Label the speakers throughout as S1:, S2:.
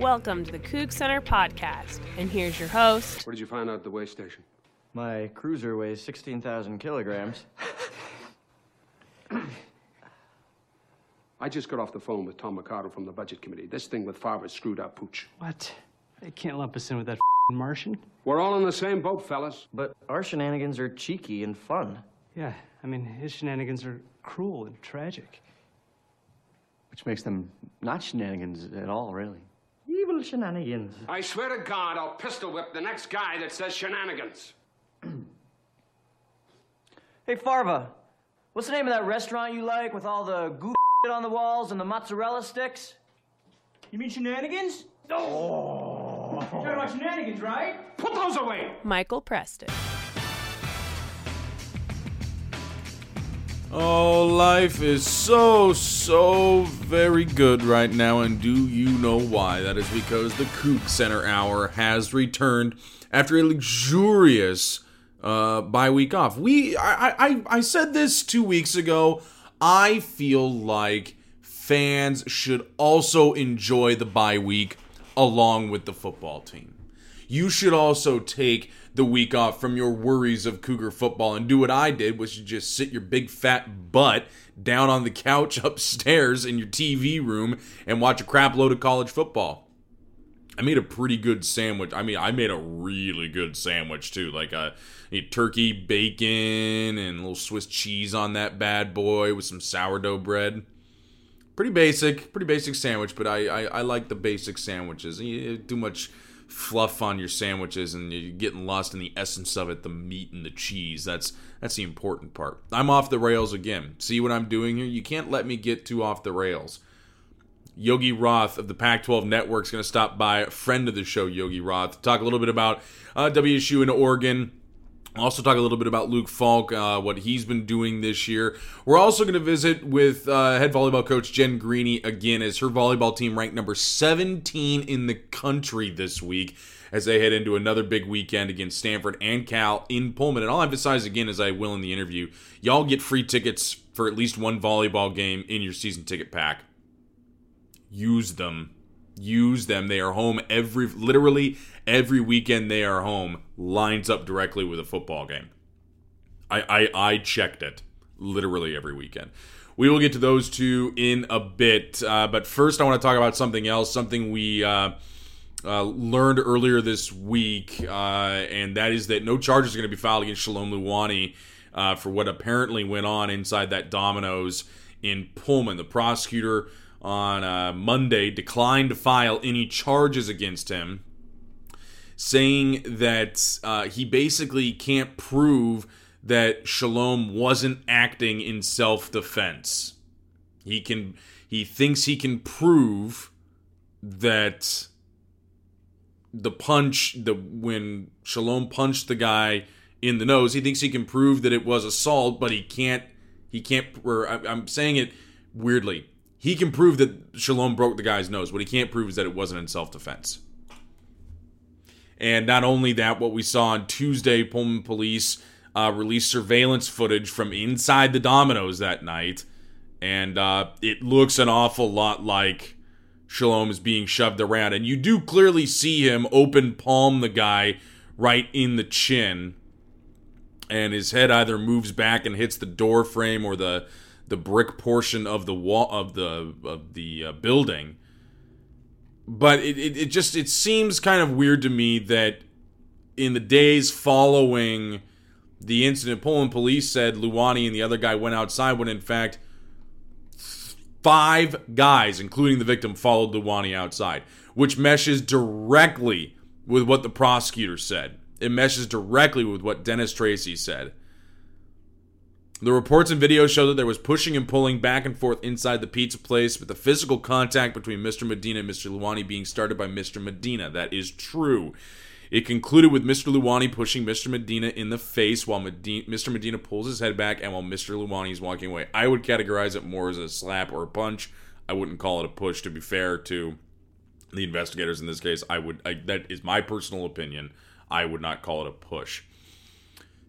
S1: Welcome to the CougCenter podcast. And here's your host.
S2: What did you find out at the weigh station?
S3: My cruiser weighs 16,000 kilograms.
S2: I just got off the phone with Tom Mercado from the budget committee. This thing with Farva screwed up pooch.
S4: What? They can't lump us in with that Martian.
S2: We're all in the same boat, fellas.
S3: But our shenanigans are cheeky and fun.
S4: Yeah, I mean, his shenanigans are cruel and tragic.
S5: Which makes them not shenanigans at all, really.
S3: Evil shenanigans.
S2: I swear to God, I'll pistol whip the next guy that says shenanigans.
S3: Hey, Farva, what's the name of that restaurant you like with all the goo on the walls and the mozzarella sticks?
S4: You mean shenanigans? Oh! You're talking about shenanigans, right?
S2: Put those away!
S1: Michael Preston.
S6: Oh, life is so, so very good right now, and do you know why? That is because the CougCenter Hour has returned after a luxurious uh, bye week off. We, I, I, I said this two weeks ago. I feel like fans should also enjoy the bye week along with the football team. You should also take the week off from your worries of Cougar football and do what I did, which is just sit your big fat butt down on the couch upstairs in your TV room and watch a crap load of college football. I made a pretty good sandwich. I mean, I made a really good sandwich too, like uh, a, a turkey, bacon, and a little Swiss cheese on that bad boy with some sourdough bread. Pretty basic, pretty basic sandwich, but I I, I like the basic sandwiches. You, too much fluff on your sandwiches and you're getting lost in the essence of it, the meat and the cheese. That's that's the important part. I'm off the rails again. See what I'm doing here? You can't let me get too off the rails. Yogi Roth of the Pac 12 Network is going to stop by, a friend of the show, Yogi Roth, talk a little bit about uh, WSU in Oregon. Also, talk a little bit about Luke Falk, uh, what he's been doing this year. We're also going to visit with uh, head volleyball coach Jen Greeny again, as her volleyball team ranked number 17 in the country this week as they head into another big weekend against Stanford and Cal in Pullman. And I'll emphasize again, as I will in the interview, y'all get free tickets for at least one volleyball game in your season ticket pack. Use them use them. They are home every literally every weekend they are home lines up directly with a football game. I I, I checked it literally every weekend. We will get to those two in a bit, uh, but first I want to talk about something else, something we uh, uh, learned earlier this week, uh, and that is that no charges are going to be filed against Shalom Luani uh, for what apparently went on inside that Domino's in Pullman. The prosecutor on uh, Monday declined to file any charges against him, saying that uh, he basically can't prove that Shalom wasn't acting in self defense. He can he thinks he can prove that the punch the when Shalom punched the guy in the nose, he thinks he can prove that it was assault, but he can't he can't or I'm saying it weirdly he can prove that Shalom broke the guy's nose. What he can't prove is that it wasn't in self defense. And not only that, what we saw on Tuesday, Pullman police uh, released surveillance footage from inside the Domino's that night. And uh, it looks an awful lot like Shalom is being shoved around. And you do clearly see him open palm the guy right in the chin. And his head either moves back and hits the door frame or the the brick portion of the wall of the of the uh, building. But it, it, it just it seems kind of weird to me that in the days following the incident, Pullman police said Luani and the other guy went outside when in fact five guys, including the victim, followed Luani outside, which meshes directly with what the prosecutor said. It meshes directly with what Dennis Tracy said. The reports and videos show that there was pushing and pulling back and forth inside the pizza place, with the physical contact between Mr. Medina and Mr. Luani being started by Mr. Medina. That is true. It concluded with Mr. Luani pushing Mr. Medina in the face while Medina, Mr. Medina pulls his head back and while Mr. Luani is walking away. I would categorize it more as a slap or a punch. I wouldn't call it a push. To be fair to the investigators in this case, I would. I, that is my personal opinion. I would not call it a push.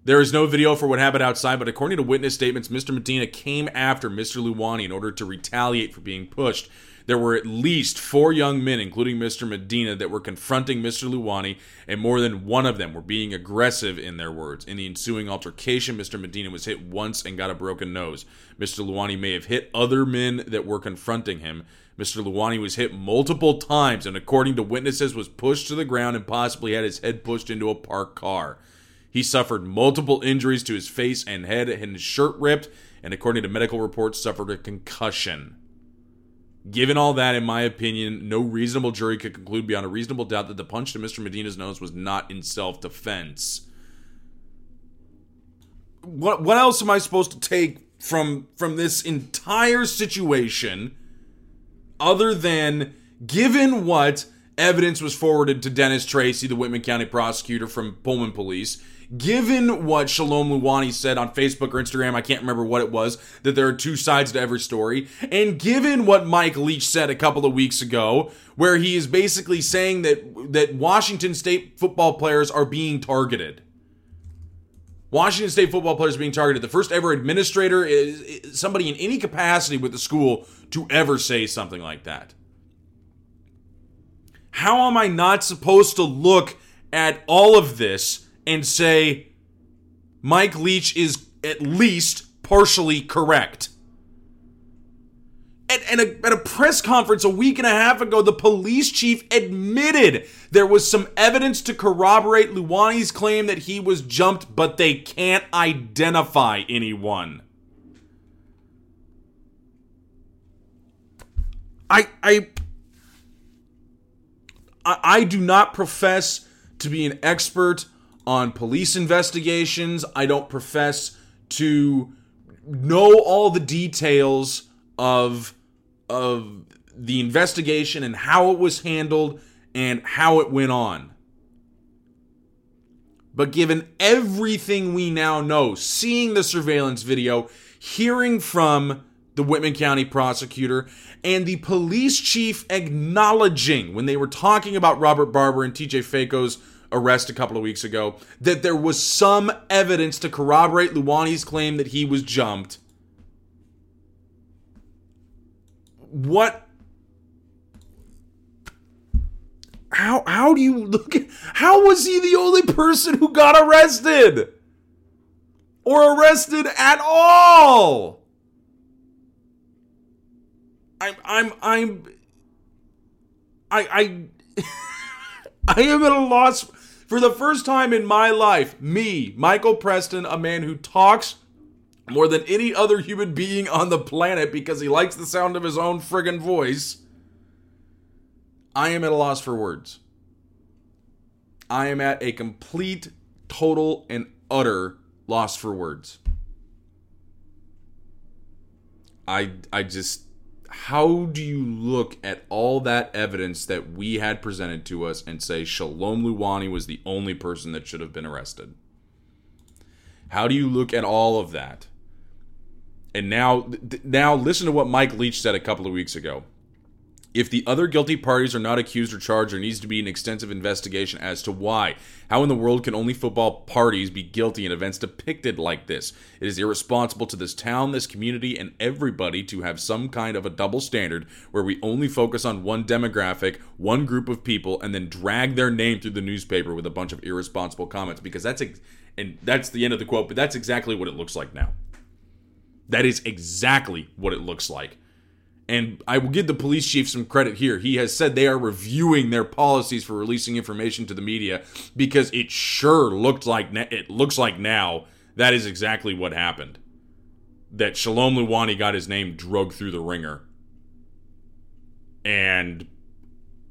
S6: There is no video for what happened outside, but according to witness statements, Mr. Medina came after Mr. Luani in order to retaliate for being pushed. There were at least four young men, including Mr. Medina, that were confronting Mr. Luani, and more than one of them were being aggressive in their words. In the ensuing altercation, Mr. Medina was hit once and got a broken nose. Mr. Luani may have hit other men that were confronting him. Mr. Luani was hit multiple times and, according to witnesses, was pushed to the ground and possibly had his head pushed into a parked car. He suffered multiple injuries to his face and head, and his shirt ripped, and according to medical reports, suffered a concussion. Given all that, in my opinion, no reasonable jury could conclude beyond a reasonable doubt that the punch to Mr. Medina's nose was not in self defense. What what else am I supposed to take from from this entire situation other than given what evidence was forwarded to Dennis Tracy, the Whitman County prosecutor from Pullman Police, given what Shalom Luani said on Facebook or Instagram, I can't remember what it was, that there are two sides to every story, and given what Mike Leach said a couple of weeks ago, where he is basically saying that that Washington State football players are being targeted. Washington State football players being targeted. The first ever administrator is somebody in any capacity with the school to ever say something like that. How am I not supposed to look at all of this and say Mike Leach is at least partially correct? At, at, a, at, a, press conference a week and a half ago, the police chief admitted there was some evidence to corroborate Luani's claim that he was jumped, but they can't identify anyone. I I I do not profess to be an expert on police investigations. I don't profess to know all the details of of the investigation and how it was handled and how it went on. But given everything we now know, seeing the surveillance video, hearing from the Whitman County prosecutor, and the police chief acknowledging when they were talking about Robert Barber and TJ Faco's arrest a couple of weeks ago that there was some evidence to corroborate Luani's claim that he was jumped. What? How how do you look at how was he the only person who got arrested? Or arrested at all? I'm I'm I'm I I I am at a loss for the first time in my life. Me, Michael Preston, a man who talks more than any other human being on the planet because he likes the sound of his own friggin' voice. I am at a loss for words. I am at a complete, total, and utter loss for words. I I just how do you look at all that evidence that we had presented to us and say Shalom Luani was the only person that should have been arrested? How do you look at all of that? And now now listen to what Mike Leach said a couple of weeks ago. If the other guilty parties are not accused or charged, there needs to be an extensive investigation as to why. How in the world can only football parties be guilty in events depicted like this? It is irresponsible to this town, this community, and everybody to have some kind of a double standard where we only focus on one demographic, one group of people, and then drag their name through the newspaper with a bunch of irresponsible comments. Because that's, ex- and that's the end of the quote, but that's exactly what it looks like now. That is exactly what it looks like. And I will give the police chief some credit here. He has said they are reviewing their policies for releasing information to the media because it sure looked like it looks like now that is exactly what happened. That Shalom Luani got his name drugged through the ringer. And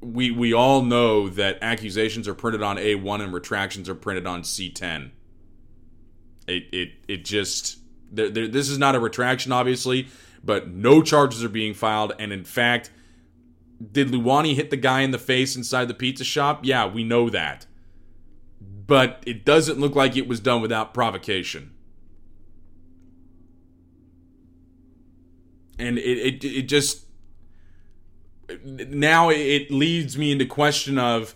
S6: we we all know that accusations are printed on A1 and retractions are printed on C10. It it it just there, there, this is not a retraction obviously but no charges are being filed. And in fact, did Luani hit the guy in the face inside the pizza shop? Yeah, we know that. But it doesn't look like it was done without provocation. And it, it, it just now it leads me into question of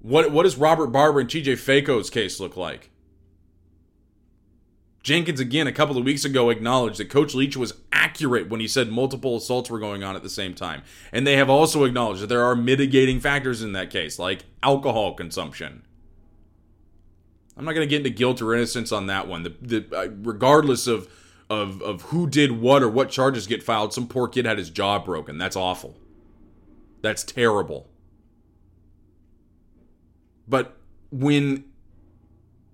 S6: what what does Robert Barber and TJ Faco's case look like? Jenkins, again, a couple of weeks ago, acknowledged that Coach Leach was accurate when he said multiple assaults were going on at the same time. And they have also acknowledged that there are mitigating factors in that case, like alcohol consumption. I'm not going to get into guilt or innocence on that one. The, the, uh, regardless of, of, of who did what or what charges get filed, some poor kid had his jaw broken. That's awful. That's terrible. But when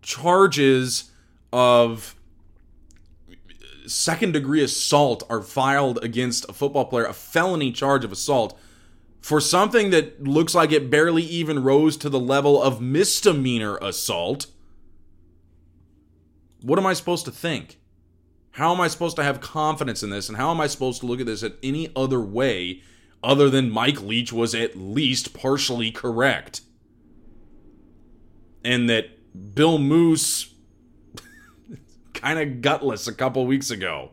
S6: charges of second degree assault are filed against a football player, a felony charge of assault, for something that looks like it barely even rose to the level of misdemeanor assault, what am I supposed to think? How am I supposed to have confidence in this? And how am I supposed to look at this in any other way other than Mike Leach was at least partially correct? And that Bill Moos kind of gutless a couple weeks ago.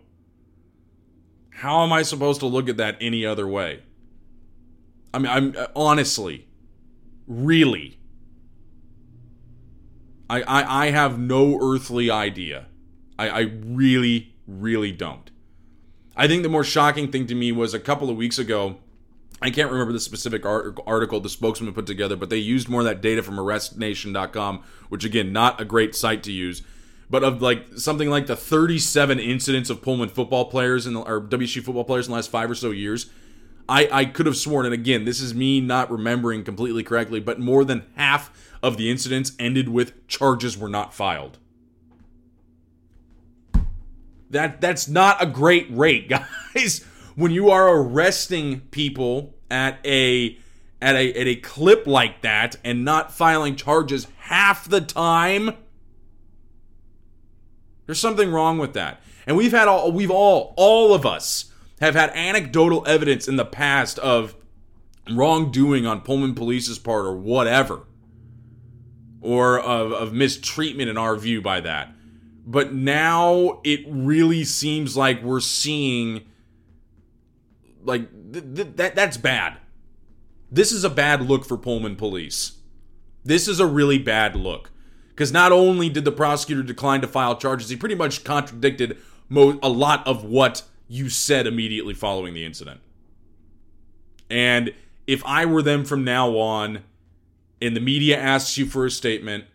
S6: How am I supposed to look at that any other way? I mean, I'm uh, honestly, really, I, I, I have no earthly idea. I, I really, really don't. I think the more shocking thing to me was a couple of weeks ago. I can't remember the specific article the spokesman put together, but they used more of that data from ArrestNation.com, which again, not a great site to use but of like something like the 37 incidents of Pullman football players the, or WSU football players in the last five or so years, I, I could have sworn, and again, this is me not remembering completely correctly, but more than half of the incidents ended with charges were not filed. That that's not a great rate, guys. When you are arresting people at a at a at a clip like that and not filing charges half the time, there's something wrong with that. And we've had all, we've all, all of us have had anecdotal evidence in the past of wrongdoing on Pullman Police's part or whatever. Or of, of mistreatment in our view by that. But now it really seems like we're seeing like th- th- that that's bad. This is a bad look for Pullman Police. This is a really bad look. Because not only did the prosecutor decline to file charges, he pretty much contradicted mo- a lot of what you said immediately following the incident. And if I were them from now on, and the media asks you for a statement,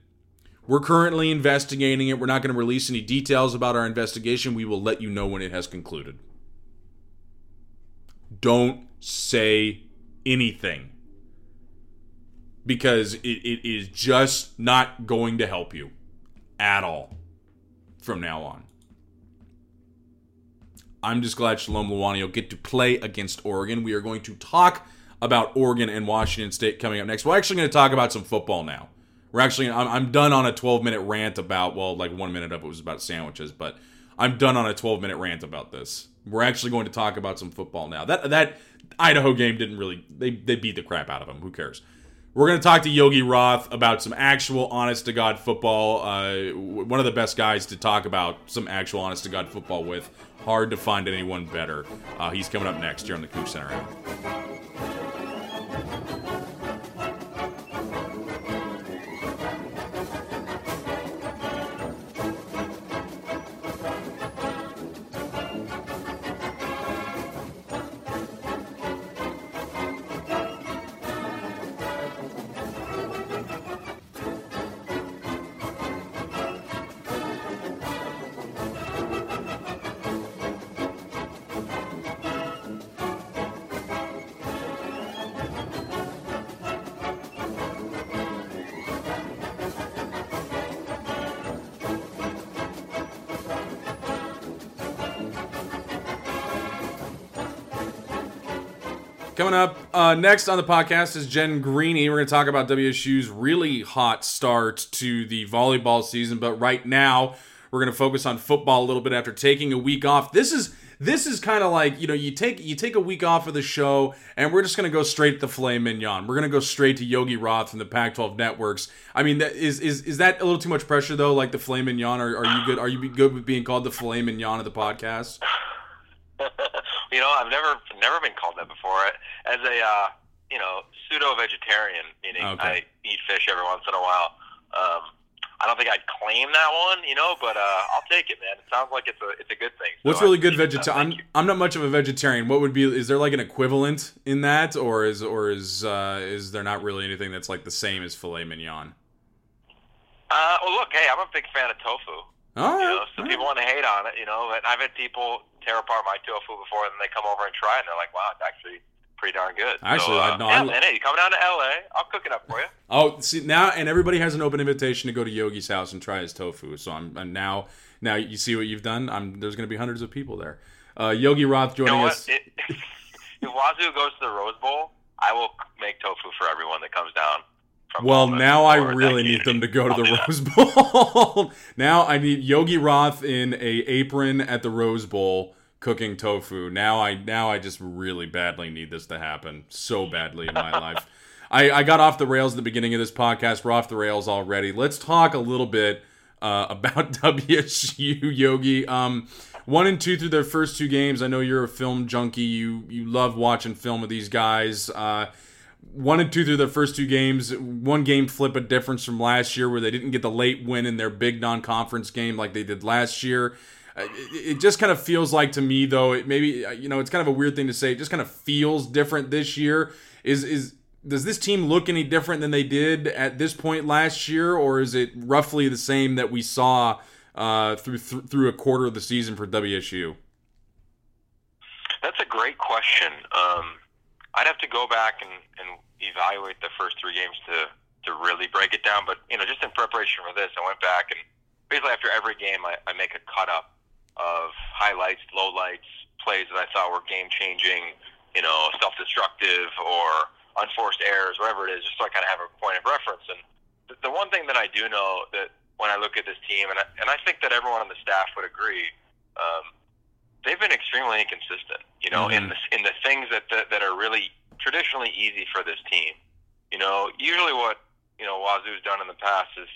S6: we're currently investigating it. We're not going to release any details about our investigation. We will let you know when it has concluded. Don't say anything because it, it is just not going to help you at all from now on. I'm just glad Shalom Luani will get to play against Oregon. We are going to talk about Oregon and Washington State coming up next. We're actually going to talk about some football now. We're actually, I'm, I'm done on a 12 minute rant about, well, like one minute of it was about sandwiches, but I'm done on a 12 minute rant about this. We're actually going to talk about some football now. That that Idaho game didn't really, they, they beat the crap out of them. Who cares? We're going to talk to Yogi Roth about some actual honest to God football. Uh, one of the best guys to talk about some actual honest to God football with. Hard to find anyone better. Uh, he's coming up next here on the CougCenter uh, next on the podcast is Jen Greeny. We're going to talk about WSU's really hot start to the volleyball season, but right now we're going to focus on football a little bit after taking a week off. This is this is kind of like you know you take you take a week off of the show and we're just going to go straight to filet mignon. We're going to go straight to Yogi Roth from the Pac-12 networks. I mean, that is is is that a little too much pressure though? Like the filet mignon? Are, are you good? Are you good with being called the filet mignon of the podcast?
S7: You know, I've never never been called that before. As a uh, you know pseudo vegetarian, meaning
S6: Okay.
S7: I eat fish every once in a while. Um, I I don't think I'd claim that one, you know, but uh, I'll take it, man. It sounds like it's a it's a good thing. So
S6: What's
S7: I
S6: really good vegetarian? I'm. I'm not much of a vegetarian. What would be? Is there like an equivalent in that, or is or is uh, is there not really anything that's like the same as filet mignon?
S7: Uh, well, look, hey, I'm a big fan of tofu.
S6: All
S7: You know, some people want to hate on it, you know, but I've had people tear apart my tofu before, and then they come over and try it, and they're like, "Wow, it's actually pretty darn good."
S6: Actually,
S7: so,
S6: I-
S7: uh,
S6: no,
S7: yeah,
S6: I-
S7: man, hey, you come down to LA, I'll cook it up for you.
S6: Oh, see now, and everybody has an open invitation to go to Yogi's house and try his tofu. So I'm and now, now you see what you've done. I'm there's going to be hundreds of people there. Uh, Yogi Roth
S7: You
S6: joining
S7: know
S6: us.
S7: It, if Wazoo goes to the Rose Bowl, I will make tofu for everyone that comes down.
S6: Well, now I really need them to go to
S7: I'll
S6: the. Rose Bowl. now I need Yogi Roth in a apron at the Rose Bowl cooking tofu. Now I now I just really badly need this to happen. So badly in my life. I, I got off the rails at the beginning of this podcast. We're off the rails already. Let's talk a little bit uh, about WSU Yogi. Um, one and two through their first two games. I know you're a film junkie. You you love watching film of these guys. Uh, one and two through their first two games. One game flip a difference from last year where they didn't get the late win in their big non-conference game like they did last year. It, it just kind of feels like to me though. It maybe uh, you know it's kind of a weird thing to say. It just kind of feels different this year. Is is does this team look any different than they did at this point last year, or is it roughly the same that we saw uh, through th- through a quarter of the season for WSU?
S7: That's a great question. Um, I'd have to go back and, and evaluate the first three games to to really break it down. But you know, just in preparation for this, I went back and basically after every game, I, I make a cut up of highlights, lowlights, plays that I thought were game changing, you know, self destructive or unforced errors, whatever it is, just so I kind of have a point of reference. And the, the one thing that I do know that when I look at this team, and I, and I think that everyone on the staff would agree, um, they've been extremely inconsistent. You know, in the in the things that, that that are really traditionally easy for this team. You know, usually what you know Wazoo's done in the past is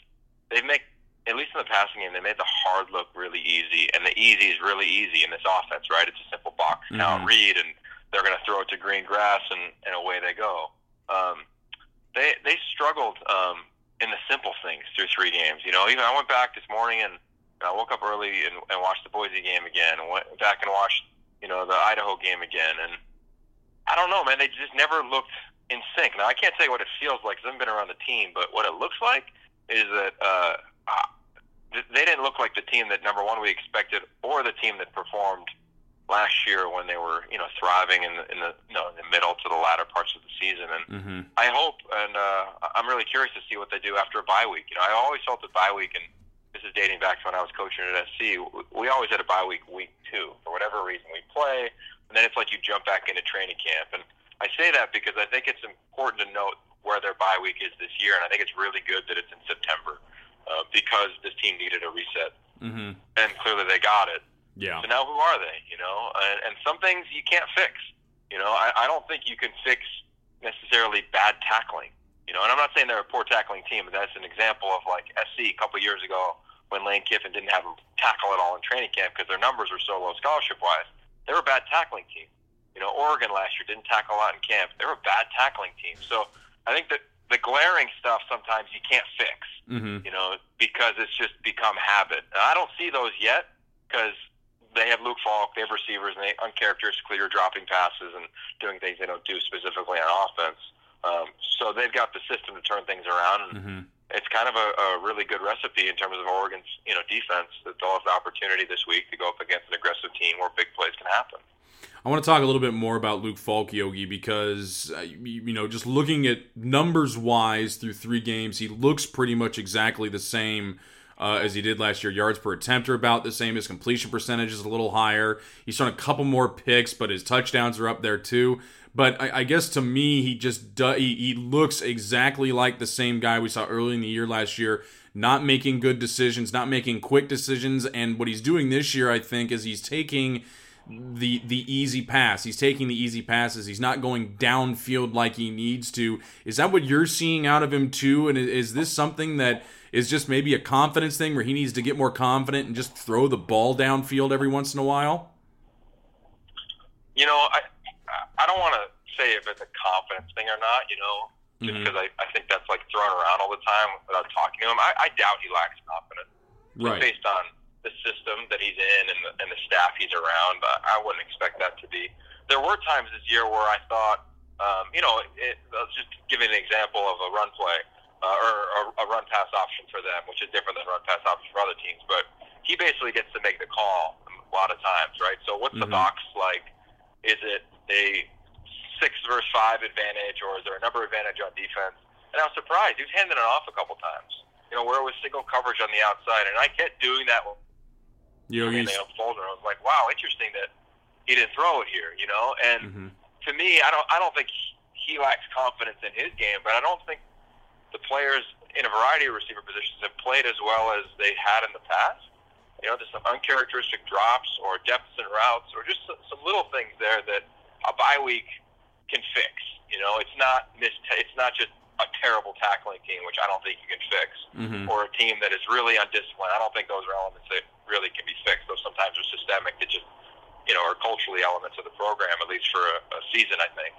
S7: they make at least in the passing game they made the hard look really easy, and the easy is really easy in this offense, right? It's a simple box count
S6: Mhm.
S7: read, and they're going to throw it to green grass, and, and away they go. Um, they they struggled um, in the simple things through three games. You know, even I went back this morning and I woke up early and, and watched the Boise game again, and went back and watched you know the Idaho game again, and I don't know, man. They just never looked in sync. Now I can't tell you what it feels like 'cause I haven't been around the team, but what it looks like is that uh, they didn't look like the team that number one we expected, or the team that performed last year when they were you know thriving in the in the you know in the middle to the latter parts of the season. And
S6: Mm-hmm.
S7: I hope, and uh, I'm really curious to see what they do after a bye week. You know, I always felt that bye week, and this is dating back to when I was coaching at SC. We always had a bye week week two for whatever reason. We play, and then it's like you jump back into training camp. And I say that because I think it's important to note where their bye week is this year, and I think it's really good that it's in September uh, because this team needed a reset,
S6: Mm-hmm.
S7: and clearly they got it.
S6: Yeah.
S7: So now who are they? You know, and, and some things you can't fix. You know, I, I don't think you can fix necessarily bad tackling. You know, and I'm not saying they're a poor tackling team, but that's an example of like SC a couple of years ago when Lane Kiffin didn't have them tackle at all in training camp because their numbers were so low scholarship wise. They were a bad tackling team. You know, Oregon last year didn't tackle a lot in camp. They were a bad tackling team. So I think that the glaring stuff sometimes you can't fix
S6: Mm-hmm.
S7: you know, because it's just become habit. And I don't see those yet because they have Luke Falk, they have receivers, and they uncharacteristically are dropping passes and doing things they don't do specifically on offense. Um, so they've got the system to turn things around, and
S6: Mm-hmm.
S7: it's kind of a, a really good recipe in terms of Oregon's you know defense that they'll have the opportunity this week to go up against an aggressive team where big plays can happen.
S6: I want to talk a little bit more about Luke Falk Yogi because uh, you know just looking at numbers wise through three games, he looks pretty much exactly the same uh, as he did last year. Yards per attempt are about the same. His completion percentage is a little higher. He's thrown a couple more picks, but his touchdowns are up there too. But I, I guess to me, he just do, he, he looks exactly like the same guy we saw early in the year last year. Not making good decisions, not making quick decisions, and what he's doing this year, I think, is he's taking the the easy pass. He's taking the easy passes. He's not going downfield like he needs to. Is that what you're seeing out of him too? And is this something that is just maybe a confidence thing where he needs to get more confident and just throw the ball downfield every once in a while?
S7: You know, I I don't want to say if it's a confidence thing or not. You know, just
S6: mm-hmm.
S7: because I, I think that's like thrown around all the time without talking to him. I, I doubt he lacks confidence.
S6: Right.
S7: based on the system that he's in and the, and the staff he's around, but I wouldn't expect that to be. There were times this year where I thought, um, you know, it, I'll just give you an example of a run play uh, or a, a run pass option for them, which is different than run pass option for other teams. But he basically gets to make the call a lot of times, right? So what's the
S6: Mhm.
S7: box like? Is it a six versus five advantage, or is there a number advantage on defense? And I was surprised. He was handing it off a couple times. You know, where it was single coverage on the outside, and I kept doing that
S6: You know,
S7: I mean,
S6: he's,
S7: they unfolded. I was like, wow, interesting that he didn't throw it here. You know, and
S6: Mhm.
S7: to me, I don't, I don't think he- lacks confidence in his game, but I don't think the players in a variety of receiver positions have played as well as they had in the past. You know, there's some uncharacteristic drops or depths in routes or just some, some little things there that a bye week can fix. You know, it's not mis- it's not just a terrible tackling team, which I don't think you can fix,
S6: Mhm.
S7: or a team that is really undisciplined. I don't think those are elements that really can be fixed. Though sometimes they're systemic that just you know are culturally elements of the program, at least for a, a season, I think.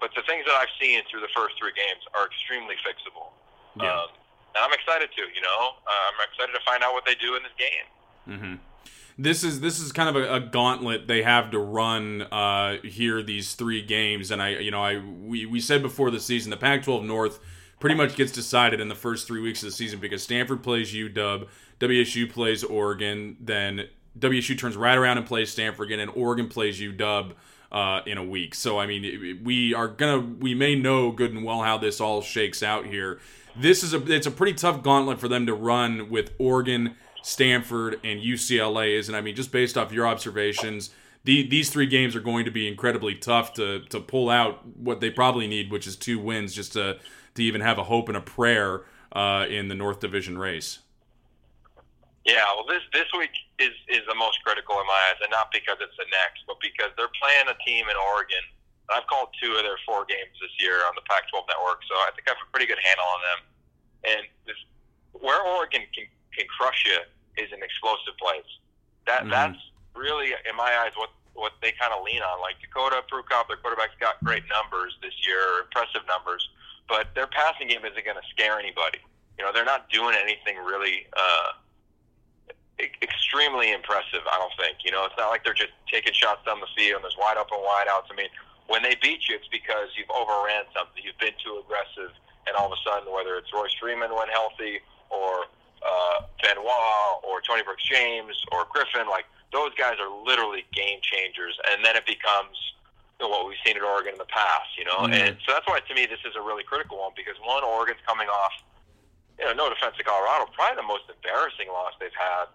S7: But the things that I've seen through the first three games are extremely fixable.
S6: Yeah.
S7: Um, and I'm excited to, you know, uh, I'm excited to find out what they do in this game.
S6: hmm This is this is kind of a, a gauntlet they have to run uh, here these three games, and I you know I we, we said before the season the Pac-12 North pretty much gets decided in the first three weeks of the season because Stanford plays UW, WSU plays Oregon, then WSU turns right around and plays Stanford again, and Oregon plays UW uh, in a week. So I mean, we are gonna we may know good and well how this all shakes out here. This is a it's a pretty tough gauntlet for them to run with Oregon, Stanford, and UCLA. Isn't it? I mean, just based off your observations, the, these three games are going to be incredibly tough to to pull out what they probably need, which is two wins, just to to even have a hope and a prayer uh, in the North Division race.
S7: Yeah, well, this this week is is the most critical in my eyes, and not because it's the next, but because they're playing a team in Oregon. I've called two of their four games this year on the Pac-12 network, so I think I have a pretty good handle on them. And this, where Oregon can can crush you is in explosive plays. That
S6: Mhm.
S7: that's really, in my eyes, what what they kind of lean on. Like Dakota Prukop, their quarterback's got great numbers this year, impressive numbers, but their passing game isn't going to scare anybody. You know, they're not doing anything really. Uh, e- extremely impressive. I don't think. You know, it's not like they're just taking shots down the field and there's wide open wideouts. I mean, when they beat you, it's because you've overran something. You've been too aggressive, and all of a sudden, whether it's Royce Freeman when healthy, or uh, Benoit, or Tony Brooks James, or Griffin, like those guys are literally game changers. And then it becomes you know, what we've seen at Oregon in the past. You know,
S6: Mhm.
S7: and so that's why to me this is a really critical one because one, Oregon's coming off. You know, no defense to Colorado, probably the most embarrassing loss they've had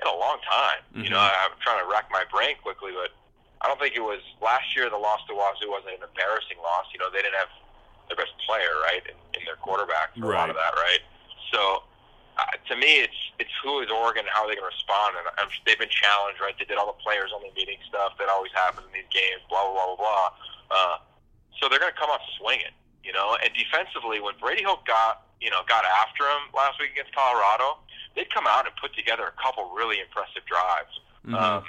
S7: in a long time. You know,
S6: Mhm.
S7: I'm trying to rack my brain quickly, but I don't think it was last year. The loss to Wazoo wasn't an embarrassing loss. You know, they didn't have their best player right in, in their quarterback for a lot of that, right? So uh, to me, it's it's who is Oregon, and how are they going to respond, and I'm, they've been challenged, right? They did all the players only meeting stuff that always happens in these games, blah blah blah blah blah. Uh, so they're going to come up swinging, you know. And defensively, when Brady Hoke got you know got after him last week against Colorado, they'd come out and put together a couple really impressive drives.
S6: Mhm.
S7: Um,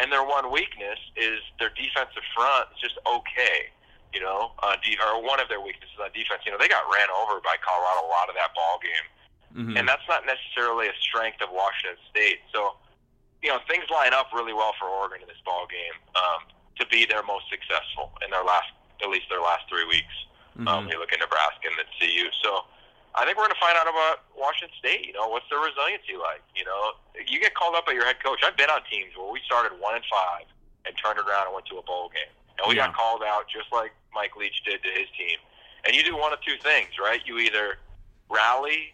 S7: and their one weakness is their defensive front is just okay. You know, uh, de- or one of their weaknesses on defense. You know, they got ran over by Colorado a lot of that ball game,
S6: Mhm.
S7: and that's not necessarily a strength of Washington State. So, you know, things line up really well for Oregon in this ball game um, to be their most successful in their last, at least their last three weeks. Um,
S6: Mhm.
S7: you look at Nebraska and then CU. So I think we're going to find out about Washington State. You know, what's their resiliency like? You know, you get called up by your head coach. I've been on teams where we started one and five and turned it around and went to a bowl game, and we
S6: Yeah.
S7: got called out just like Mike Leach did to his team. And you do one of two things, right? You either rally,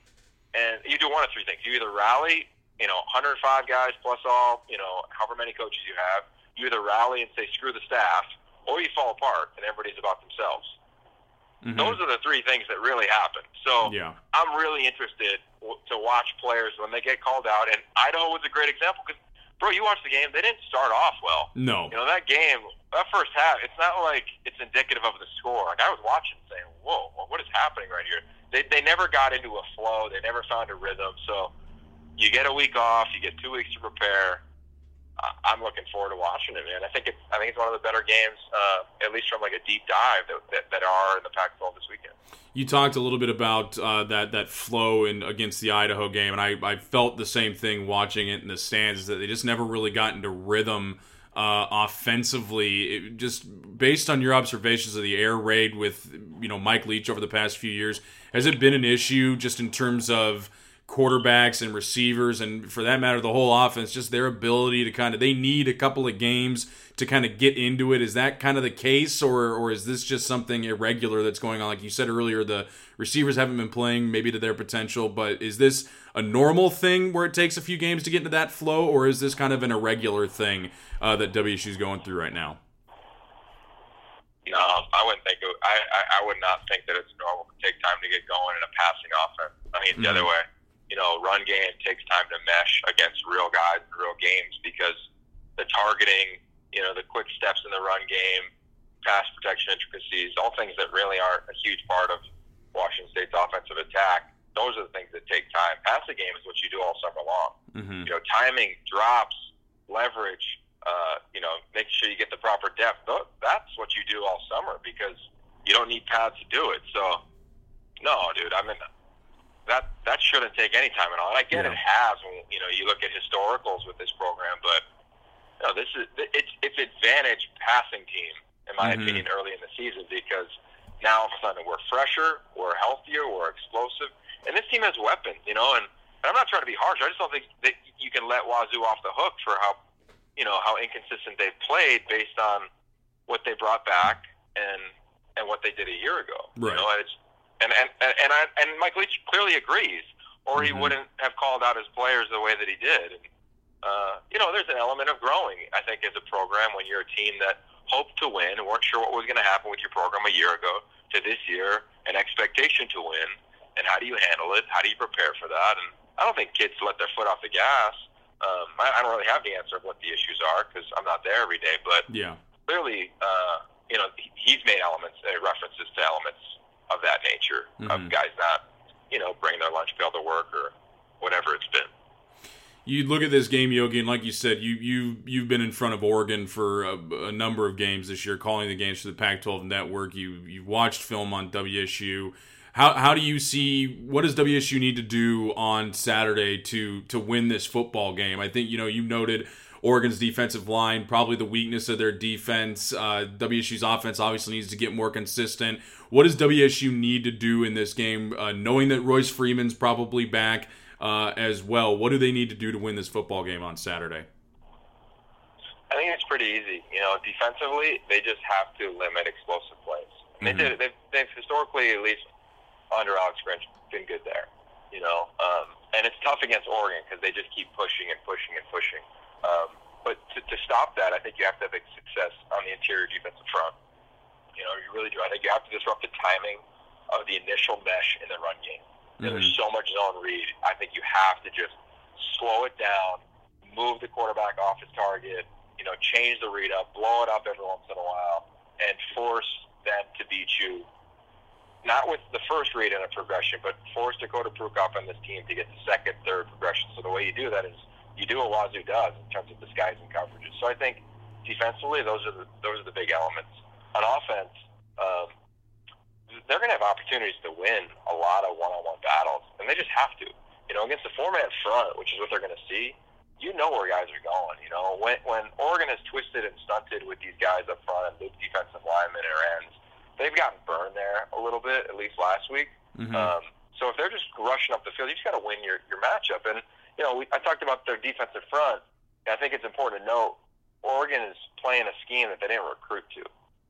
S7: and you do one of three things. You either rally, you know, 105 guys plus all, you know, however many coaches you have. You either rally and say screw the staff, or you fall apart and everybody's about themselves.
S6: Mhm.
S7: Those are the three things that really happen. So
S6: yeah.
S7: I'm really interested w- to watch players when they get called out. And Idaho was a great example because, bro, you watch the game. They didn't start off well.
S6: No.
S7: You know, that game, that first half, it's not like it's indicative of the score. Like, I was watching saying, whoa, what is happening right here? They, they never got into a flow. They never found a rhythm. So you get a week off. You get two weeks to prepare. I'm looking forward to watching it, man. I think it's I think it's one of the better games, uh, at least from like a deep dive that, that, that are in the Pac-12 this weekend.
S6: You talked a little bit about uh, that that flow in against the Idaho game, and I, I felt the same thing watching it in the stands. Is that they just never really got into rhythm uh, offensively. It, just based on your observations of the air raid with you know Mike Leach over the past few years, has it been an issue just in terms of quarterbacks and receivers, and for that matter, the whole offense? Just their ability to kind of they need a couple of games to kind of get into it. Is that kind of the case, or or is this just something irregular that's going on? Like you said earlier, the receivers haven't been playing maybe to their potential, but is this a normal thing where it takes a few games to get into that flow, or is this kind of an irregular thing uh, that is going through right now?
S7: No, I wouldn't think. It, I, I I would not think that it's normal to take time to get going in a passing offense. I mean, the other way. You know, run game takes time to mesh against real guys in real games because the targeting, you know, the quick steps in the run game, pass protection intricacies, all things that really aren't a huge part of Washington State's offensive attack. Those are the things that take time. Passing game is what you do all summer long.
S6: Mm-hmm.
S7: You know, timing, drops, leverage, uh, you know, making sure you get the proper depth. That's what you do all summer because you don't need pads to do it. So, no, dude, I mean, that that shouldn't take any time at all. And I get
S6: Yeah.
S7: it has when you know you look at historicals with this program, but you know, this is it's it's advantage passing team in my
S6: Mhm.
S7: opinion early in the season because now all of a sudden we're fresher, we're healthier, we're explosive, and this team has weapons, you know. And, and I'm not trying to be harsh. I just don't think that you can let Wazoo off the hook for how you know how inconsistent they've played based on what they brought back and and what they did a year ago.
S6: Right.
S7: You know, and and and and I, and Mike Leach clearly agrees, or he
S6: Mhm.
S7: wouldn't have called out his players the way that he did. And, uh, you know, there's an element of growing, I think, as a program when you're a team that hoped to win and weren't sure what was going to happen with your program a year ago to this year, an expectation to win. And how do you handle it? How do you prepare for that? And I don't think kids let their foot off the gas. Um, I, I don't really have the answer of what the issues are because I'm not there every day, but
S6: Yeah.
S7: clearly, uh, you know, he's made elements, uh, references to elements of that nature
S6: Mhm.
S7: of guys not, you know, bringing their lunch pail to work or whatever it's been.
S6: You look at this game, Yogi, and like you said, you you you've been in front of Oregon for a, a number of games this year, calling the games for the Pac-12 network. You you've watched film on WSU. How how do you see what does WSU need to do on Saturday to to win this football game? I think you know you noted Oregon's defensive line, probably the weakness of their defense. Uh, WSU's offense obviously needs to get more consistent. What does WSU need to do in this game, uh, knowing that Royce Freeman's probably back uh, as well? What do they need to do to win this football game on Saturday?
S7: I think it's pretty easy. You know, defensively, they just have to limit explosive plays.
S6: Mhm.
S7: They did. They've, they've historically, at least under Alex Grinch, been good there. You know, um, and it's tough against Oregon because they just keep pushing and pushing and pushing. Um, but to, to stop that, I think you have to have success on the interior defensive front. You know, you really do. I think you have to disrupt the timing of the initial mesh in the run game. Know, There's so much zone read. I think you have to just slow it down, move the quarterback off his target, you know, change the read up, blow it up every once in a while, and force them to beat you. Not with the first read in a progression, but force Dakota Prukop and this team to get the second, third progression. So the way you do that is you do what Wazoo does in terms of disguising coverages. So I think defensively, those are the those are the big elements. On offense, um, they're going to have opportunities to win a lot of one-on-one battles, and they just have to. You know, against the four-man front, which is what they're going to see. You know where guys are going. You know, when when Oregon is twisted and stunted with these guys up front and big defensive linemen or ends, they've gotten burned there a little bit, at least last week.
S6: Mhm.
S7: Um, so if they're just rushing up the field, you just got to win your, your matchup. And, you know, we, I talked about their defensive front. And I think it's important to note Oregon is playing a scheme that they didn't recruit to.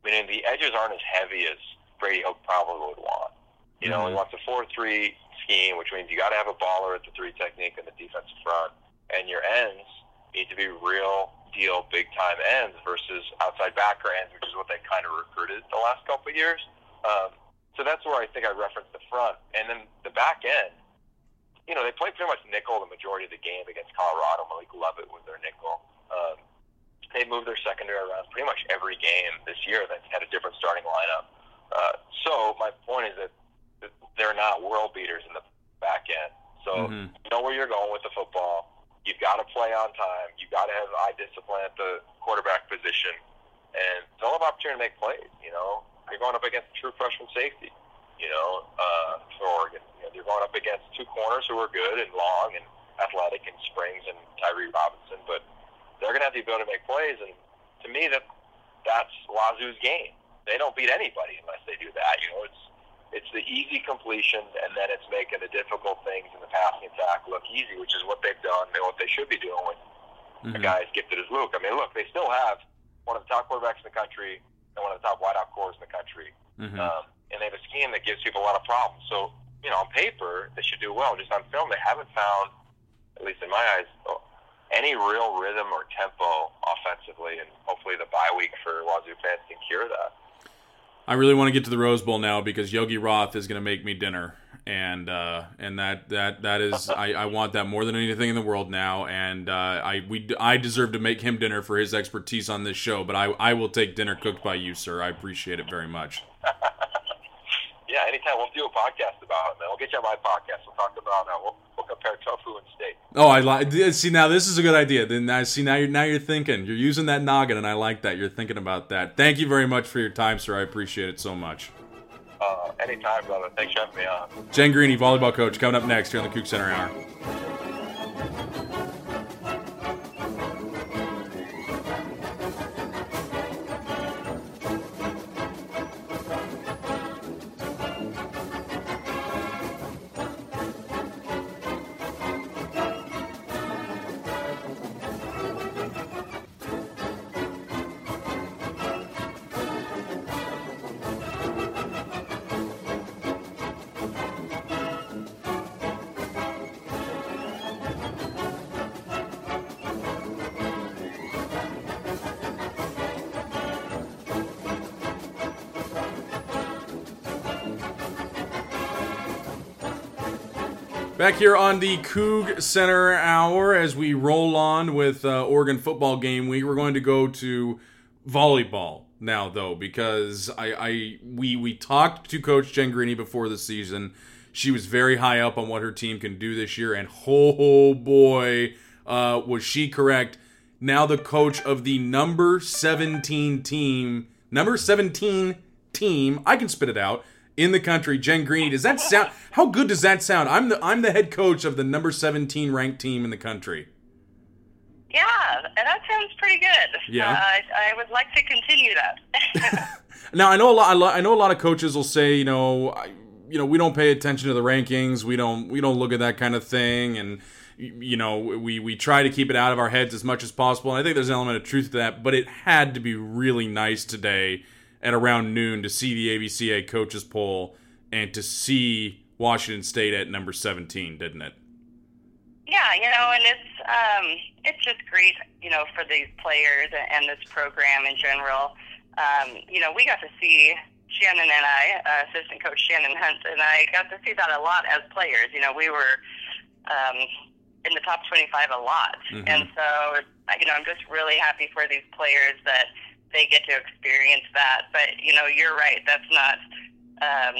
S7: Meaning the edges aren't as heavy as Brady Hoke probably would want. You know, he
S6: Mhm.
S7: wants a 4 3 scheme, which means you got to have a baller at the three technique in the defensive front. And your ends need to be real deal, big time ends versus outside backer ends, which is what they kind of recruited the last couple of years. Um, so that's where I think I referenced the front. And then the back end, you know, they played pretty much nickel the majority of the game against Colorado. Malik Lovette was their nickel. Um, they moved their secondary around pretty much every game this year that's had a different starting lineup. Uh, so my point is that they're not world beaters in the back end. So
S6: Mhm.
S7: know where you're going with the football. You You've got to play on time. You've got to have eye discipline at the quarterback position, and it's all about opportunity to make plays. You know, you're going up against a true freshman safety. You know, uh, for Oregon, you know, you're going up against two corners who are good and long and athletic, and Springs and Tyree Robinson, but they're going to have the ability to make plays. And to me, that that's Wazoo's game. They don't beat anybody unless they do that. You know, it's it's the easy completions, and then it's making the difficult things in the passing attack look easy, which is what they've done and what they should be doing when mm-hmm. a guy as gifted as Luke. I mean, look, they still have one of the top quarterbacks in the country and one of the top wideout cores in the country, mm-hmm. um, and they have a scheme that gives people a lot of problems. So, you know, on paper, they should do well. Just on film, they haven't found, at least in my eyes, any real rhythm or tempo offensively, and hopefully the bye week for Wazoo fans can cure that.
S6: I really want to get to the Rose Bowl now because Yogi Roth is going to make me dinner, and uh, and that that that is I, I want that more than anything in the world now, and uh, I we I deserve to make him dinner for his expertise on this show, but I I will take dinner cooked by you, sir. I appreciate it very much.
S7: Yeah, anytime we'll do a podcast about it, man. We'll get you on my podcast. We'll talk about uh, we'll, we'll compare tofu and steak.
S6: Oh, I like. See, now this is a good idea. Then I see now you're now you're thinking. You're using that noggin, and I like that. You're thinking about that. Thank you very much for your time, sir. I appreciate it so much.
S7: Uh, anytime, brother. Thanks for having me on.
S6: Jen Greeny, volleyball coach, coming up next here on the Coug Center Hour. The Coug Center Hour, as we roll on with uh, Oregon football game week, we're going to go to volleyball now, though, because I, I we we talked to Coach Jen Greeny before the season. She was very high up on what her team can do this year, and oh boy, uh, was she correct. Now the coach of the number 17 team, number 17 team, I can spit it out in the country, Jen Greeny. Does that sound? How good does that sound? I'm the I'm the head coach of the number 17 ranked team in the country.
S8: Yeah, that sounds pretty good.
S6: Yeah, uh,
S8: I, I, would like to continue that.
S6: now I know a lot. I know a lot of coaches will say, you know, you know, we don't pay attention to the rankings. We don't we don't look at that kind of thing, and you know, we we try to keep it out of our heads as much as possible. And I think there's an element of truth to that. But it had to be really nice today at around noon to see the AVCA coaches poll and to see Washington State at number 17, didn't it?
S8: Yeah, you know, and it's um, it's just great, you know, for these players and this program in general. Um, you know, we got to see Shannon and I, uh, assistant coach Shannon Hunt, and I got to see that a lot as players. You know, we were um, in the top 25 a lot, mm-hmm. and so you know, I'm just really happy for these players that they get to experience that. But you know, you're right. That's not. Um,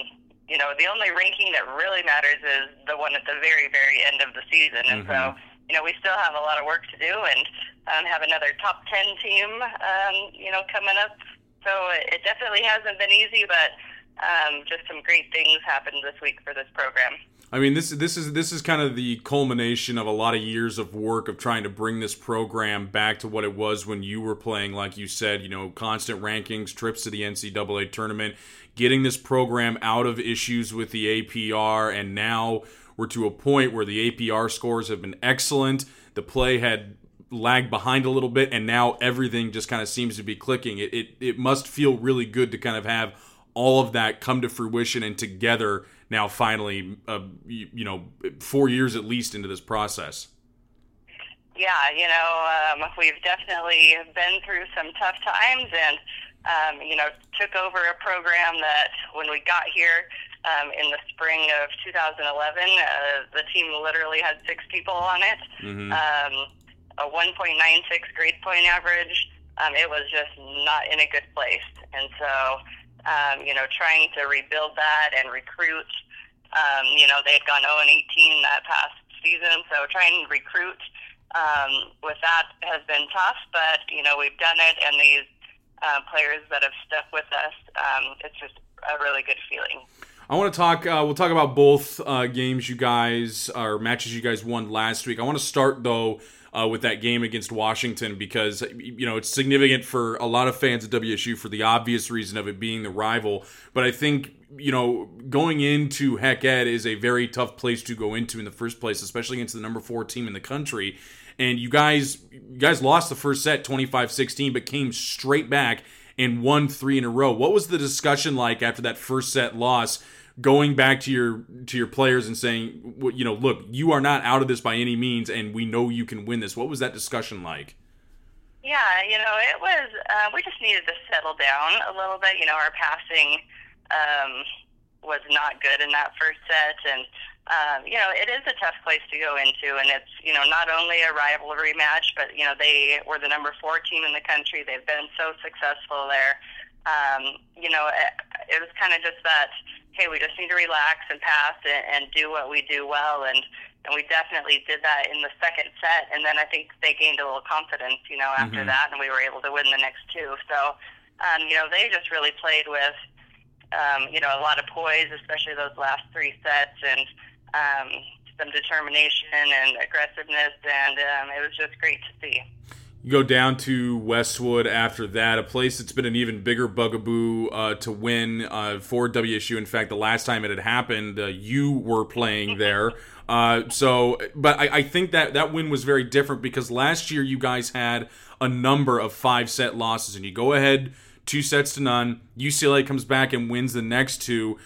S8: you know, the only ranking that really matters is the one at the very, very end of the season. And mm-hmm. so, you know, we still have a lot of work to do and um, have another top 10 team, um, you know, coming up. So it definitely hasn't been easy, but um, just some great things happened this week for this program.
S6: I mean, this this is this is kind of the culmination of a lot of years of work of trying to bring this program back to what it was when you were playing. Like you said, you know, constant rankings, trips to the NCAA tournament, getting this program out of issues with the APR, and now we're to a point where the APR scores have been excellent. The play had lagged behind a little bit, and now everything just kind of seems to be clicking. It it, it must feel really good to kind of have all of that come to fruition and together now finally, uh, you, you, know, four years at least into this process?
S8: Yeah, you know, um, we've definitely been through some tough times and, um, you know, took over a program that when we got here um, in the spring of 2011, uh, the team literally had six people on it, mm-hmm. um, a 1.96 grade point average. Um, it was just not in a good place. And so, um, you know, trying to rebuild that and recruit. Um, you know, they had gone 0 and 18 that past season, so trying to recruit um, with that has been tough, but you know we've done it, and these uh, players that have stuck with us, um, it's just a really good feeling.
S6: I want to talk. Uh, we'll talk about both uh, games you guys or matches you guys won last week. I want to start though uh, with that game against Washington because you know it's significant for a lot of fans at WSU for the obvious reason of it being the rival. But I think you know going into Hec Ed is a very tough place to go into in the first place, especially against the number four team in the country. And you guys, you guys lost the first set 25-16, but came straight back and won three in a row. What was the discussion like after that first set loss? Going back to your to your players and saying, you know, look, you are not out of this by any means, and we know you can win this. What was that discussion like?
S8: Yeah, you know, it was. Uh, we just needed to settle down a little bit. You know, our passing um, was not good in that first set, and um, you know, it is a tough place to go into, and it's you know not only a rivalry match, but you know they were the number four team in the country. They've been so successful there. Um, you know, it, it was kind of just that hey, we just need to relax and pass and, and do what we do well. And, and we definitely did that in the second set. And then I think they gained a little confidence, you know, after
S6: Mhm.
S8: that, and we were able to win the next two. So, um, you know, they just really played with, um, you know, a lot of poise, especially those last three sets, and um, some determination and aggressiveness. And um, it was just great to see.
S6: You go down to Westwood after that, a place that's been an even bigger bugaboo uh, to win uh, for WSU. In fact, the last time it had happened, uh, you were playing there. Uh, so, but I, I think that that win was very different because last year you guys had a number of five set losses, and you go ahead two sets to none. UCLA comes back and wins the next two.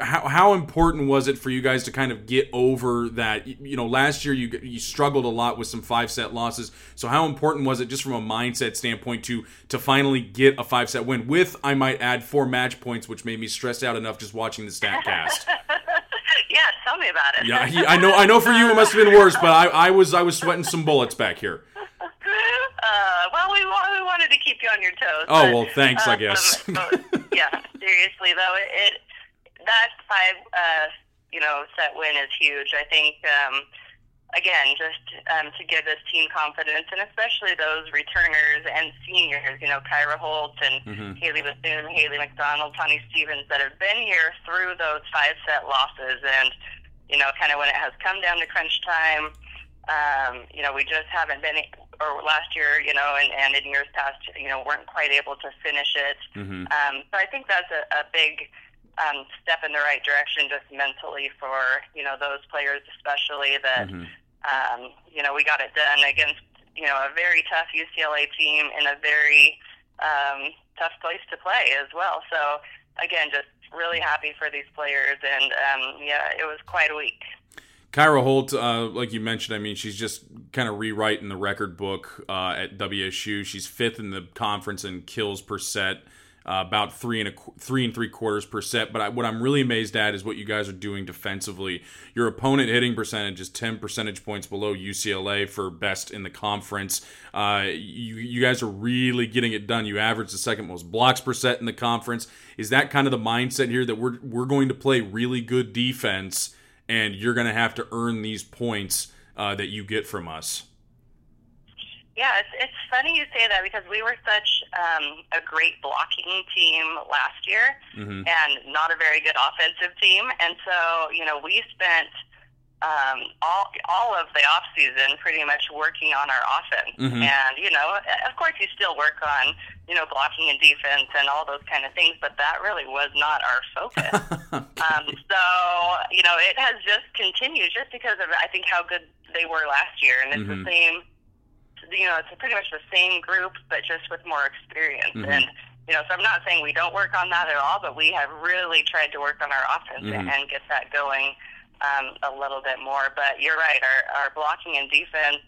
S6: How, how important was it for you guys to kind of get over that? You know, last year you you struggled a lot with some five set losses. So how important was it just from a mindset standpoint to to finally get a five set win with I might add four match points, which made me stressed out enough just watching the stat cast.
S8: yeah, tell me about it.
S6: yeah, he, I know I know for you it must have been worse, but I, I was I was sweating some bullets back here.
S8: Uh, well, we, we wanted to keep you on your toes.
S6: Oh,
S8: but,
S6: well, thanks, I
S8: um,
S6: guess.
S8: yeah, seriously though, it, it that five uh, you know set win is huge. I think um, again, just um, to give this team confidence, and especially those returners and seniors, you know, Kyra Holt and
S6: Mhm.
S8: Haley Bethune, Haley McDonald, Tony Stevens, that have been here through those five set losses, and you know, kind of when it has come down to crunch time. Um, you know, we just haven't been, or last year, you know, and, and in years past, you know, weren't quite able to finish it.
S6: Mhm.
S8: Um, so I think that's a, a big um, step in the right direction, just mentally for you know those players, especially that
S6: Mhm.
S8: um, you know we got it done against you know a very tough UCLA team in a very um, tough place to play as well. So again, just really happy for these players, and um, yeah, it was quite a week.
S6: Kyra Holt, uh, like you mentioned, I mean, she's just kind of rewriting the record book uh, at WSU. She's fifth in the conference in kills per set, uh, about three and a three and three quarters per set. But I, what I'm really amazed at is what you guys are doing defensively. Your opponent hitting percentage is 10 percentage points below UCLA for best in the conference. Uh, you you guys are really getting it done. You average the second most blocks per set in the conference. Is that kind of the mindset here that we're we're going to play really good defense? and you're going to have to earn these points uh, that you get from us.
S8: Yeah, it's, it's funny you say that because we were such um, a great blocking team last year
S6: Mhm.
S8: and not a very good offensive team. And so, you know, we spent um, all all of the off season pretty much working on our offense.
S6: Mhm.
S8: And you know, of course, you still work on you know blocking and defense and all those kind of things, but that really was not our focus. um, so you know, it has just continued just because of I think how good they were last year, and it's
S6: Mhm.
S8: the same. You know, it's pretty much the same group, but just with more experience.
S6: Mhm.
S8: And you know, so I'm not saying we don't work on that at all, but we have really tried to work on our offense
S6: Mhm.
S8: and get that going um, a little bit more. But you're right, our, our blocking and defense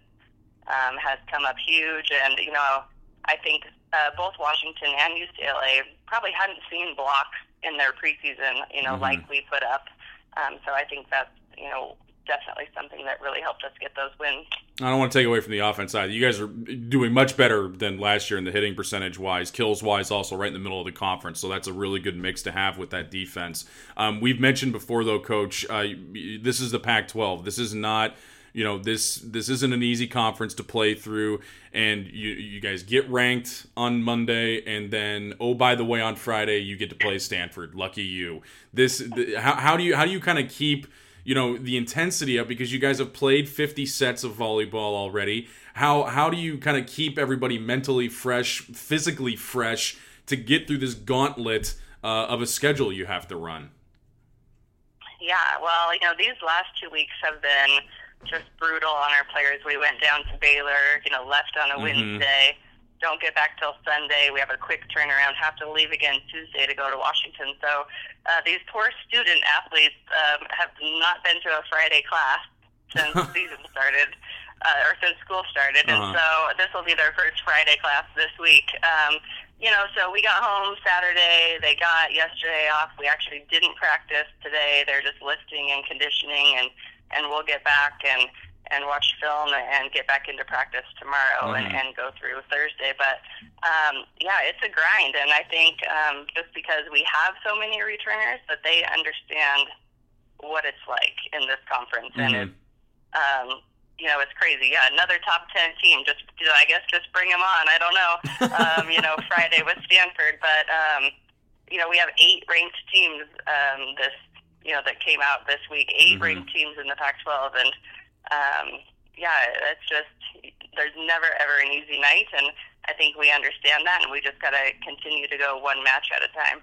S8: um, has come up huge, and you know, I think uh, both Washington and UCLA probably hadn't seen blocks in their preseason, you know,
S6: Mhm.
S8: like we put up. Um, so I think that's you know definitely something that really helped us get those wins.
S6: I don't want to take away from the offense side. You guys are doing much better than last year in the hitting percentage wise, kills wise, also right in the middle of the conference. So that's a really good mix to have with that defense. Um, we've mentioned before, though, Coach, uh, this is the Pac 12. This is not you know this this isn't an easy conference to play through and you you guys get ranked on Monday and then oh by the way on Friday you get to play Stanford lucky you this the, how, how do you how do you kind of keep you know the intensity up because you guys have played 50 sets of volleyball already. How how do you kind of keep everybody mentally fresh physically fresh to get through this gauntlet uh, of a schedule you have to run?
S8: Yeah, well, you know, these last two weeks have been just brutal on our players. We went down to Baylor, you know, left on a Wednesday, don't get back till Sunday. We have a quick turnaround, have to leave again Tuesday to go to Washington. So uh, these poor student athletes um, have not been to a Friday class since season started. Uh, or since school started, and
S6: Uh-huh.
S8: so this will be their first Friday class this week. Um, you know, so we got home Saturday. They got yesterday off. We actually didn't practice today. They're just lifting and conditioning, and and we'll get back and and watch film and get back into practice tomorrow and,
S6: Mhm.
S8: and go through Thursday. But um, yeah, it's a grind, and I think um, just because we have so many returners, that they understand what it's like in this conference, and
S6: Mhm.
S8: it's um, you know, it's crazy. Yeah, another top ten team. Just, you know, I guess, just bring them on. I don't know. um, you know, Friday with Stanford, but um, you know, we have eight ranked teams um, this, you know, that came out this week. 8
S6: Mhm.
S8: ranked teams in the Pac-12, and um, yeah, it's just there's never ever an easy night, and I think we understand that, and we just got to continue to go one match at a time.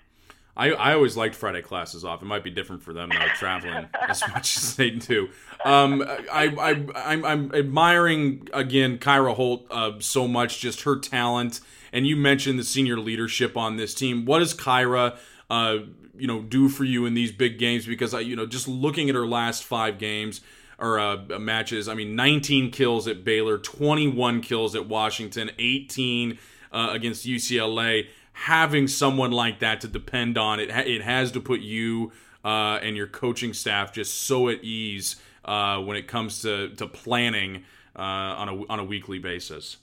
S6: I, I always liked Friday classes off. It might be different for them though, traveling as much as they do. Um, I, I, I'm, I'm admiring again Kyra Holt uh, so much, just her talent. And you mentioned the senior leadership on this team. What does Kyra, uh, you know, do for you in these big games? Because I, you know, just looking at her last five games or uh, matches, I mean, 19 kills at Baylor, 21 kills at Washington, 18 uh, against UCLA having someone like that to depend on it ha- it has to put you uh, and your coaching staff just so at ease uh, when it comes to, to planning uh, on a on a weekly basis.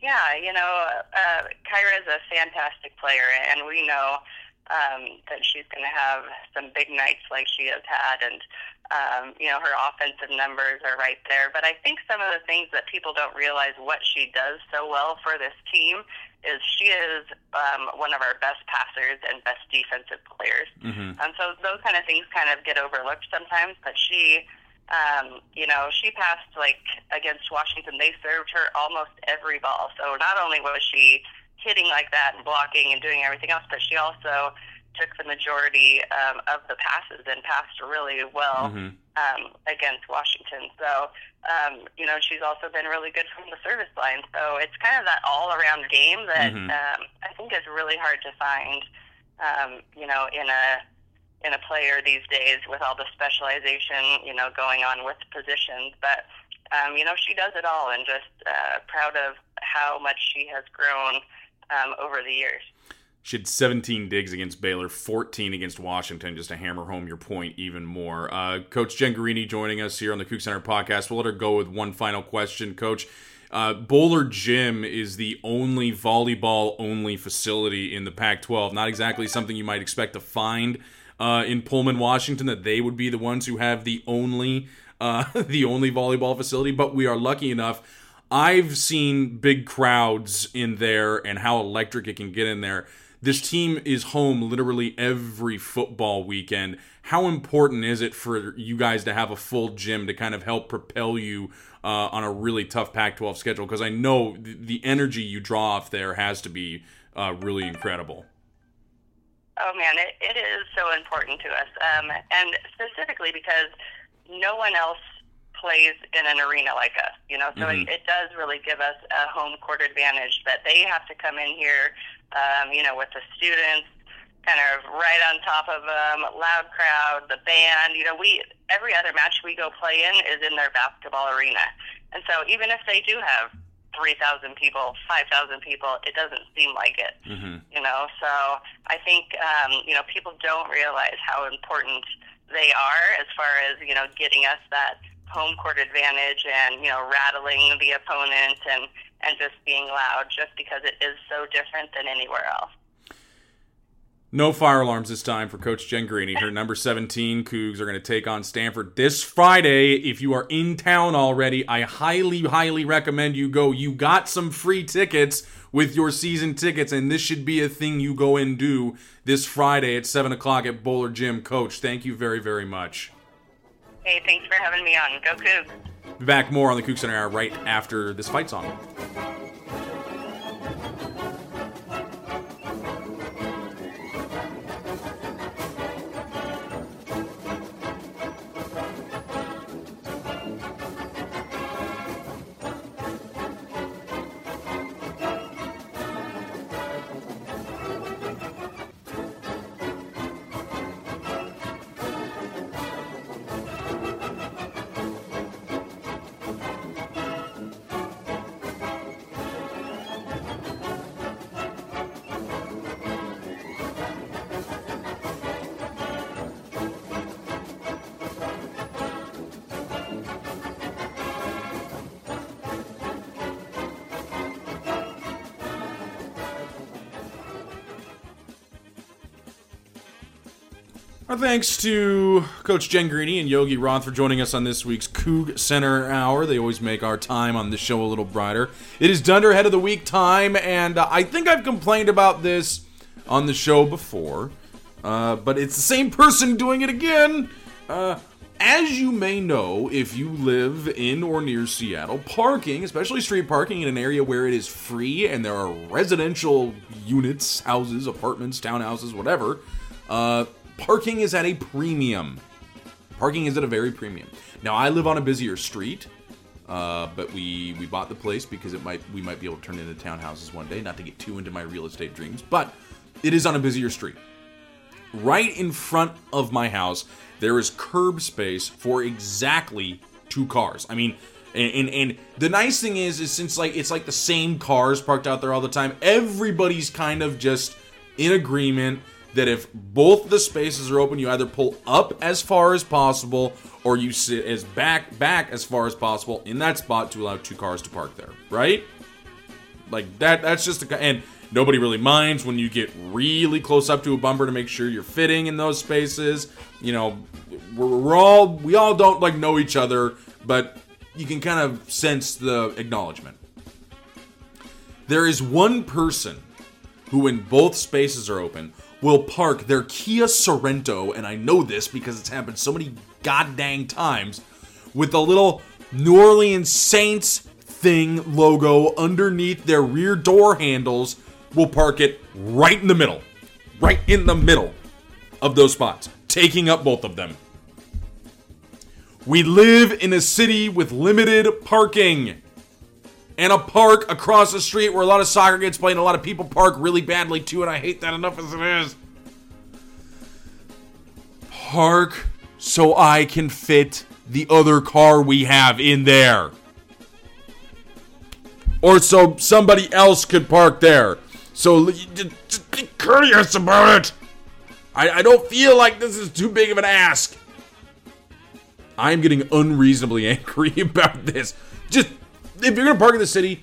S8: Yeah, you know, uh, Kyra is a fantastic player, and we know um, that she's going to have some big nights like she has had, and um, you know, her offensive numbers are right there. But I think some of the things that people don't realize what she does so well for this team is she is um, one of our best passers and best defensive players.
S6: Mm-hmm.
S8: And so those kind of things kind of get overlooked sometimes, but she, um, you know, she passed like against Washington, they served her almost every ball. So not only was she hitting like that and blocking and doing everything else, but she also took the majority um, of the passes and passed really well
S6: Mhm.
S8: um, against Washington. So, um, you know, she's also been really good from the service line. So it's kind of that all around game that
S6: Mhm.
S8: um, I think is really hard to find, um, you know, in a in a player these days with all the specialization, you know, going on with positions. But um, you know, she does it all, and just uh, proud of how much she has grown um, over the years.
S6: She had 17 digs against Baylor, 14 against Washington, just to hammer home your point even more. Uh, Coach Jen Greeny joining us here on the Coug Center podcast. We'll let her go with one final question, Coach. Uh, Bohler Gym is the only volleyball only facility in the Pac 12. Not exactly something you might expect to find uh, in Pullman, Washington, that they would be the ones who have the only uh, the only volleyball facility, but we are lucky enough. I've seen big crowds in there and how electric it can get in there. This team is home literally every football weekend. How important is it for you guys to have a full gym to kind of help propel you uh, on a really tough Pac 12 schedule? Because I know the, the energy you draw off there has to be uh, really incredible.
S8: Oh man, it, it is so important to us, um, and specifically because no one else plays in an arena like us. You know, so
S6: Mhm.
S8: it, it does really give us a home court advantage that they have to come in here, um, you know, with the students kind of right on top of them, loud crowd, the band. You know, we every other match we go play in is in their basketball arena, and so even if they do have three thousand people, five thousand people, it doesn't seem like it
S6: Mm-hmm.
S8: you know so i think um, you know people don't realize how important they are as far as you know getting us that home court advantage and you know rattling the opponent and and just being loud just because it is so different than anywhere else
S6: No fire alarms this time for Coach Jen Greeny. Her number 17 Cougs are going to take on Stanford this Friday. If you are in town already, I highly, highly recommend you go. You got some free tickets with your season tickets, and this should be a thing you go and do this Friday at 7 o'clock at Bohler Gym. Coach, thank you very, very much.
S8: Hey, thanks for having me on. Go Cougs.
S6: Be back more on the Coug Center Hour right after this fight song. Thanks to Coach Jen Greeny and Yogi Roth for joining us on this week's Coug Center Hour. They always make our time on the show a little brighter. It is Dunderhead of the Week time, and uh, I think I've complained about this on the show before, uh, but it's the same person doing it again. Uh, as you may know, if you live in or near Seattle, parking, especially street parking in an area where it is free and there are residential units, houses, apartments, townhouses, whatever, uh, parking is at a premium. Parking is at a very premium. Now I live on a busier street, uh, but we we bought the place because it might we might be able to turn it into townhouses one day. Not to get too into my real estate dreams, but it is on a busier street. Right in front of my house, there is curb space for exactly two cars. I mean, and, and, and the nice thing is, is since like it's like the same cars parked out there all the time, everybody's kind of just in agreement that if both the spaces are open, you either pull up as far as possible or you sit as back back as far as possible in that spot to allow two cars to park there, right? Like that that's just a and nobody really minds when you get really close up to a bumper to make sure you're fitting in those spaces. You know, we're, we're all we all don't like know each other, but you can kind of sense the acknowledgement. There is one person who, when both spaces are open, will park their Kia Sorento, and I know this because it's happened so many goddamn times, with the little New Orleans Saints thing logo underneath their rear door handles, will park it right in the middle. Right in the middle of those spots, taking up both of them. We live in a city with limited parking. And a park across the street where a lot of soccer gets played and a lot of people park really badly too, and I hate that enough as it is. Park so I can fit the other car we have in there. Or so somebody else could park there. So just be courteous about it. I, I don't feel like this is too big of an ask. I'm getting unreasonably angry about this. Just if you're gonna park in the city,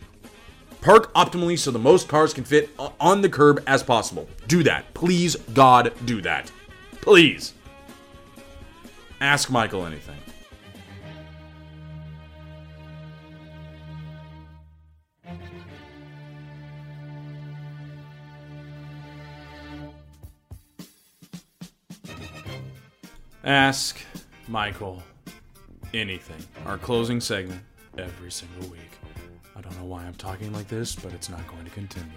S6: park optimally so the most cars can fit on the curb as possible. Do that. Please, God, do that. Please. Ask Michael anything. Ask Michael anything. Our closing segment every single week. I don't know why I'm talking like this, but it's not going to continue.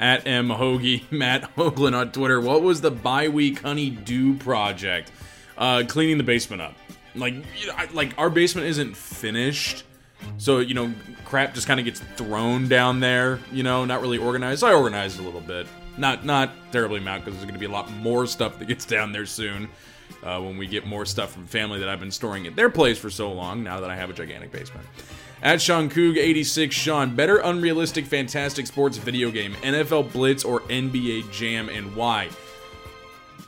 S6: At M Hoagie, Matt Hoagland on Twitter. What was the bi week honey-do project? Uh, cleaning the basement up. Like, you know, I- like our basement isn't finished, so you know, crap just kind of gets thrown down there. You know, not really organized. I organized a little bit, not not terribly amount because there's going to be a lot more stuff that gets down there soon. Uh, when we get more stuff from family that I've been storing at their place for so long, now that I have a gigantic basement. At Sean Coug 86, Sean, better unrealistic fantastic sports video game, NFL Blitz or NBA Jam, and why?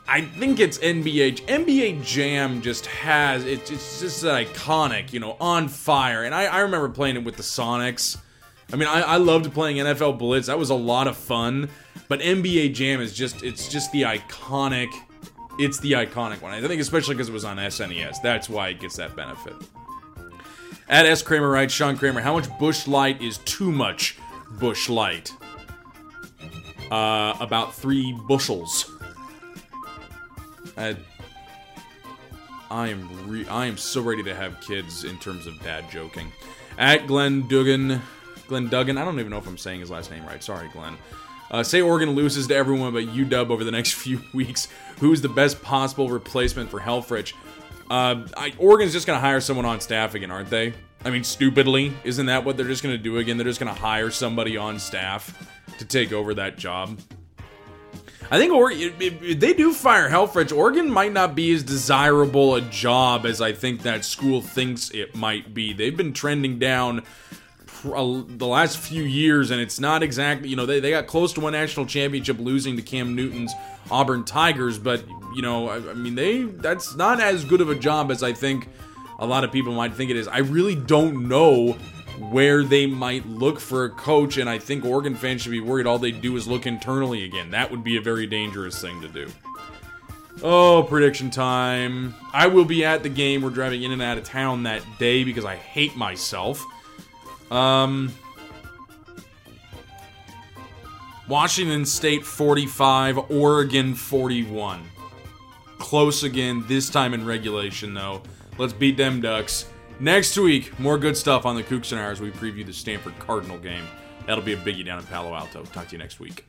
S6: I think it's NBA. NBA Jam just has it's it's just iconic, you know, on fire. And I, I remember playing it with the Sonics. I mean, I, I loved playing NFL Blitz. That was a lot of fun. But NBA Jam is just it's just the iconic it's the iconic one. I think especially because it was on SNES. That's why it gets that benefit. At S Kramer writes, Sean Kramer, how much Busch Light is too much Busch Light? Uh, about three bushels. I, I am re- I am so ready to have kids in terms of dad joking. At Glenn Duggan, Glenn Duggan, I don't even know if I'm saying his last name right. Sorry, Glenn. Uh, say Oregon loses to everyone but UW over the next few weeks. Who's the best possible replacement for Helfrich? Uh, I, Oregon's just going to hire someone on staff again, aren't they? I mean, stupidly, isn't that what they're just going to do again? They're just going to hire somebody on staff to take over that job. I think if, if they do fire Helfrich, Oregon might not be as desirable a job as I think that school thinks it might be. They've been trending down the last few years, and it's not exactly, you know, they, they got close to one national championship losing to Cam Newton's Auburn Tigers, but, you know, I, I mean, they, that's not as good of a job as I think a lot of people might think it is. I really don't know where they might look for a coach, and I think Oregon fans should be worried all they do is look internally again. That would be a very dangerous thing to do. Oh, prediction time. I will be at the game. We're driving in and out of town that day because I hate myself. Um, Washington State 45, Oregon 41. Close again, this time in regulation, though. Let's beat them Ducks. Next week, more good stuff on the Coug Center Hour as we preview the Stanford Cardinal game. That'll be a biggie down in Palo Alto. Talk to you next week.